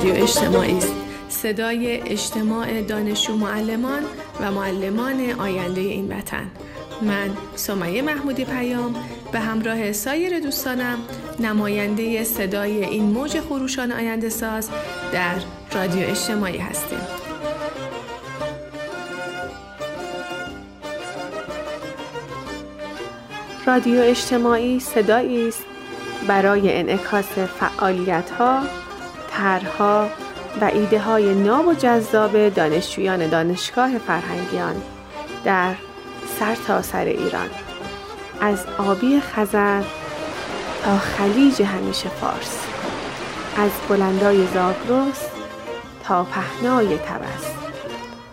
رادیو اجتماعی است. صدای اجتماع دانشجو معلمان و معلمان آینده این وطن. من سمیه محمودی پیام به همراه سایر دوستانم نماینده صدای این موج خروشان آینده ساز در رادیو اجتماعی هستیم. رادیو اجتماعی صدایی است برای انعکاس فعالیت ها، طرحها و ایده های ناب و جذاب دانشجویان دانشگاه فرهنگیان در سرتاسر سر ایران. از آبی خزر تا خلیج همیشه فارس. از بلندای زاگرس تا پهنای تبس.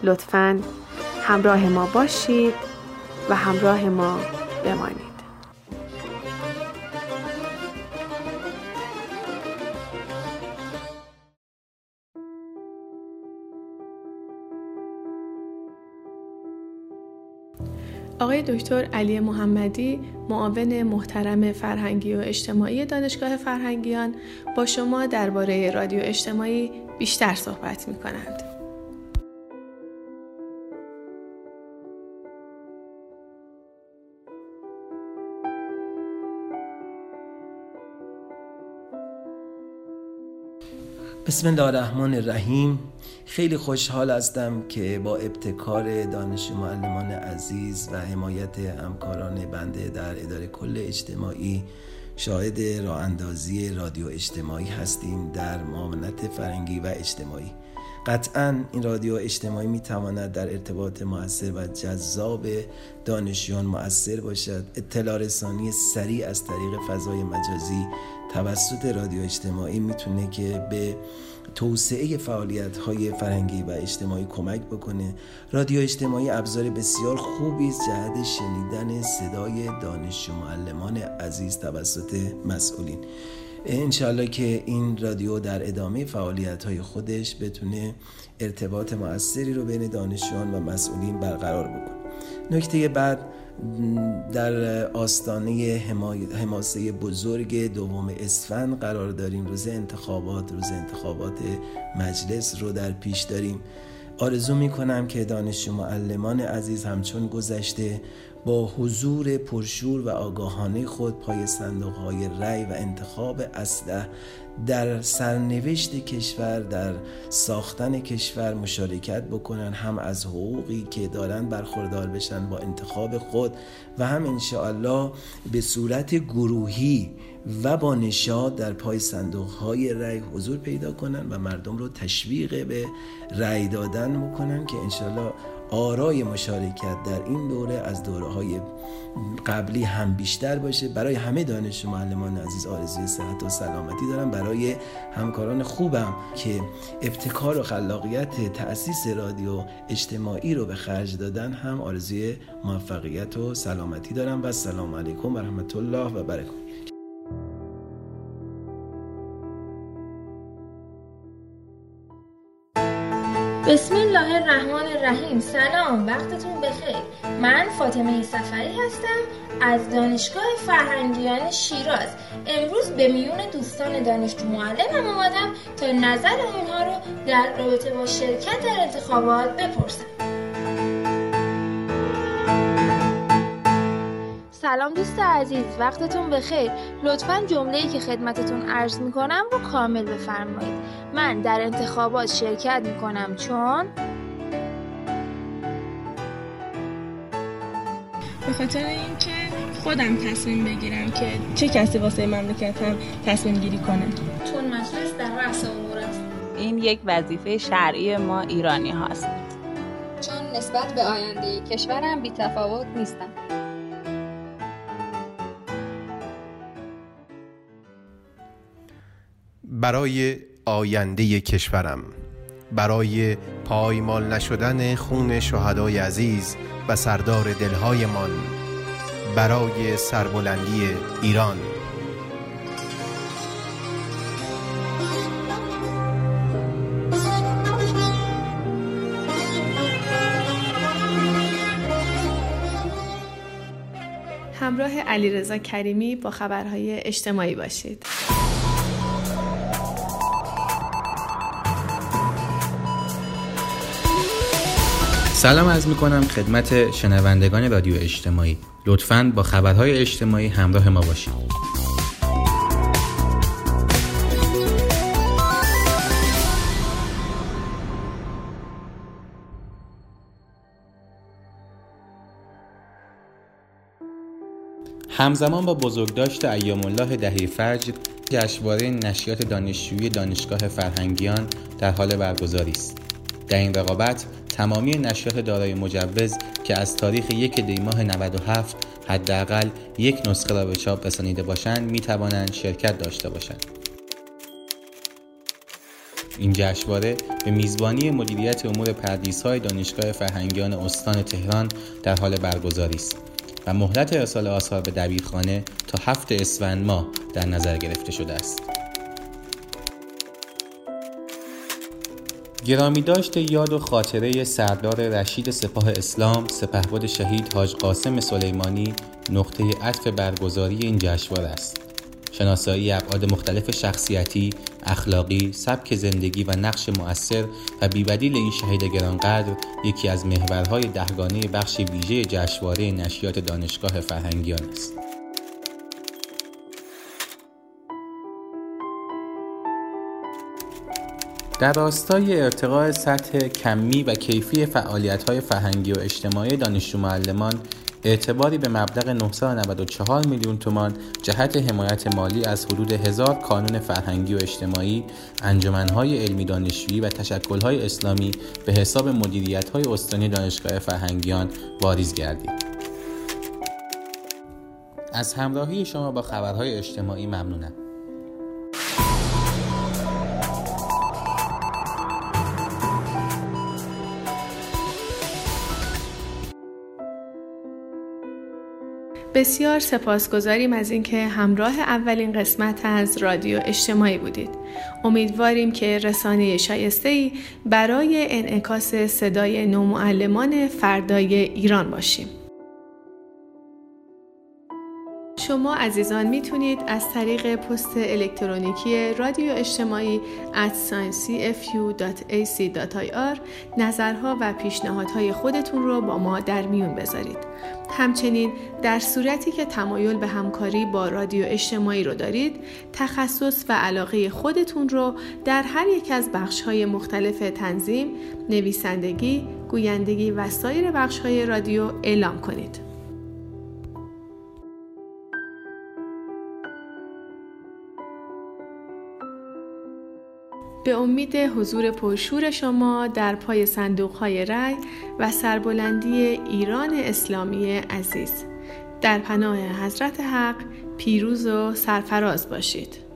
لطفا همراه ما باشید و همراه ما بمانید. آقای دکتر علی محمدی معاون محترم فرهنگی و اجتماعی دانشگاه فرهنگیان با شما درباره رادیو اجتماعی بیشتر صحبت می کنند. بسم الله الرحمن الرحیم خیلی خوشحال هستم که با ابتکار دانش معلمان عزیز و حمایت همکاران بنده در اداره کل اجتماعی شاهد راه اندازی رادیو اجتماعی هستیم در معاونت فرنگی و اجتماعی. قطعا این رادیو اجتماعی می تواند در ارتباط موثر و جذاب دانشیان مؤثر باشد. اطلاع رسانی سریع از طریق فضای مجازی توسط رادیو اجتماعی می‌تونه که به توسعه فعالیت های فرهنگی و اجتماعی کمک بکنه. رادیو اجتماعی ابزار بسیار خوبی است. جهت شنیدن صدای دانش و معلمان عزیز توسط مسئولین. انشالله که این رادیو در ادامه فعالیت های خودش بتونه ارتباط موثری رو بین دانشجویان و مسئولین برقرار بکنه. نکته بعد در آستانه حماسه بزرگ دوم اسفند قرار داریم. روز انتخابات روز انتخابات مجلس رو در پیش داریم. آرزو می کنم که دانشجو معلمان عزیز همچون گذشته با حضور پرشور و آگاهانه خود پای صندوق های رأی و انتخاب اسلح در سرنوشت کشور در ساختن کشور مشارکت بکنن هم از حقوقی که دارن برخوردار بشن با انتخاب خود و هم انشاءالله به صورت گروهی و با نشاد در پای صندوق های رأی حضور پیدا کنن و مردم رو تشویق به رأی دادن بکنن که انشاءالله آرای مشارکت در این دوره از دوره های قبلی هم بیشتر باشه. برای همه دانش معلمان عزیز آرزوی صحت و سلامتی دارم. برای همکاران خوبم که ابتکار و خلاقیت تأسیس رادیو اجتماعی رو به خرج دادن هم آرزوی موفقیت و سلامتی دارم. و سلام علیکم و رحمت الله و برکاته. بسم الله الرحمن الرحیم. سلام وقتتون بخیر. من فاطمه سفری هستم از دانشگاه فرهنگیان شیراز. امروز به میون دوستان دانشجو معلمم آمدم تا نظر اونها رو در رابطه با شرکت در انتخابات بپرسم. سلام دوست عزیز وقتتون بخیر. لطفا جمله که خدمتتون عرض می‌کنم رو کامل بفرمایید. من در انتخابات شرکت می‌کنم چون به خاطر اینکه خودم تصمیم بگیرم که چه کسی واسه مملکتم تصمیم گیری کنه. چون مجلس در رأس امور است. این یک وظیفه شرعی ما ایرانی هاست. چون نسبت به آینده کشورم بی تفاوت نیستم. برای آینده کشورم برای پایمال نشدن خون شهدای عزیز و سردار دلهایمان برای سربلندی ایران همراه علیرضا کریمی با خبرهای اجتماعی باشید. سلام از می‌کنم خدمت شنوندگان رادیو اجتماعی. لطفاً با خبرهای اجتماعی همراه ما باشید. همزمان با بزرگداشت ایام الله دهی فجر جشنواره نشریات دانشجویی دانشگاه فرهنگیان در حال برگزاری است. در این رقابت تمامی نشریات دارای مجوز که از تاریخ یک دی ماه 97 حداقل یک نسخه را به چاپ رسانیده باشند می توانند شرکت داشته باشند این جشنواره به میزبانی مدیریت امور پردیس های دانشگاه فرهنگیان استان تهران در حال برگزاری است و مهلت ارسال آثار به دبیرخانه تا هفت اسفند ماه در نظر گرفته شده است. گرامی داشته یاد و خاطره سردار رشید سپاه اسلام سپهبد شهید حاج قاسم سلیمانی نقطه عطف برگزاری این جشنواره است. شناسایی ابعاد مختلف شخصیتی، اخلاقی، سبک زندگی و نقش مؤثر و بیبدیل این شهید گرانقدر یکی از محورهای دهگانه بخش ویژه جشنواره نشریات دانشگاه فرهنگیان است. در راستای ارتقاء سطح کمی و کیفی فعالیت‌های فرهنگی و اجتماعی دانشجو معلمان اعتباری به مبلغ 994 میلیون تومان جهت حمایت مالی از حدود هزار کانون فرهنگی و اجتماعی، انجمنهای علمی دانشجویی و تشکلهای اسلامی به حساب مدیریت‌های استانی دانشگاه فرهنگیان واریز گردید. از همراهی شما با خبرهای اجتماعی ممنونم. بسیار سپاسگزاریم از اینکه همراه اولین قسمت از رادیو اجتماعی بودید. امیدواریم که رسانه شایسته برای انعکاس صدای نومعلمان فردای ایران باشیم. شما عزیزان می‌تونید از طریق پست الکترونیکی رادیو اجتماعی sciencefu.ac.ir نظرها و پیشنهادهای خودتون رو با ما در میون بذارید. همچنین در صورتی که تمایل به همکاری با رادیو اجتماعی رو دارید، تخصص و علاقه خودتون رو در هر یک از بخشهای مختلف تنظیم، نویسندگی، گویندگی و سایر بخشهای رادیو اعلام کنید. به امید حضور پرشور شما در پای صندوق های رای و سربلندی ایران اسلامی عزیز. در پناه حضرت حق پیروز و سرفراز باشید.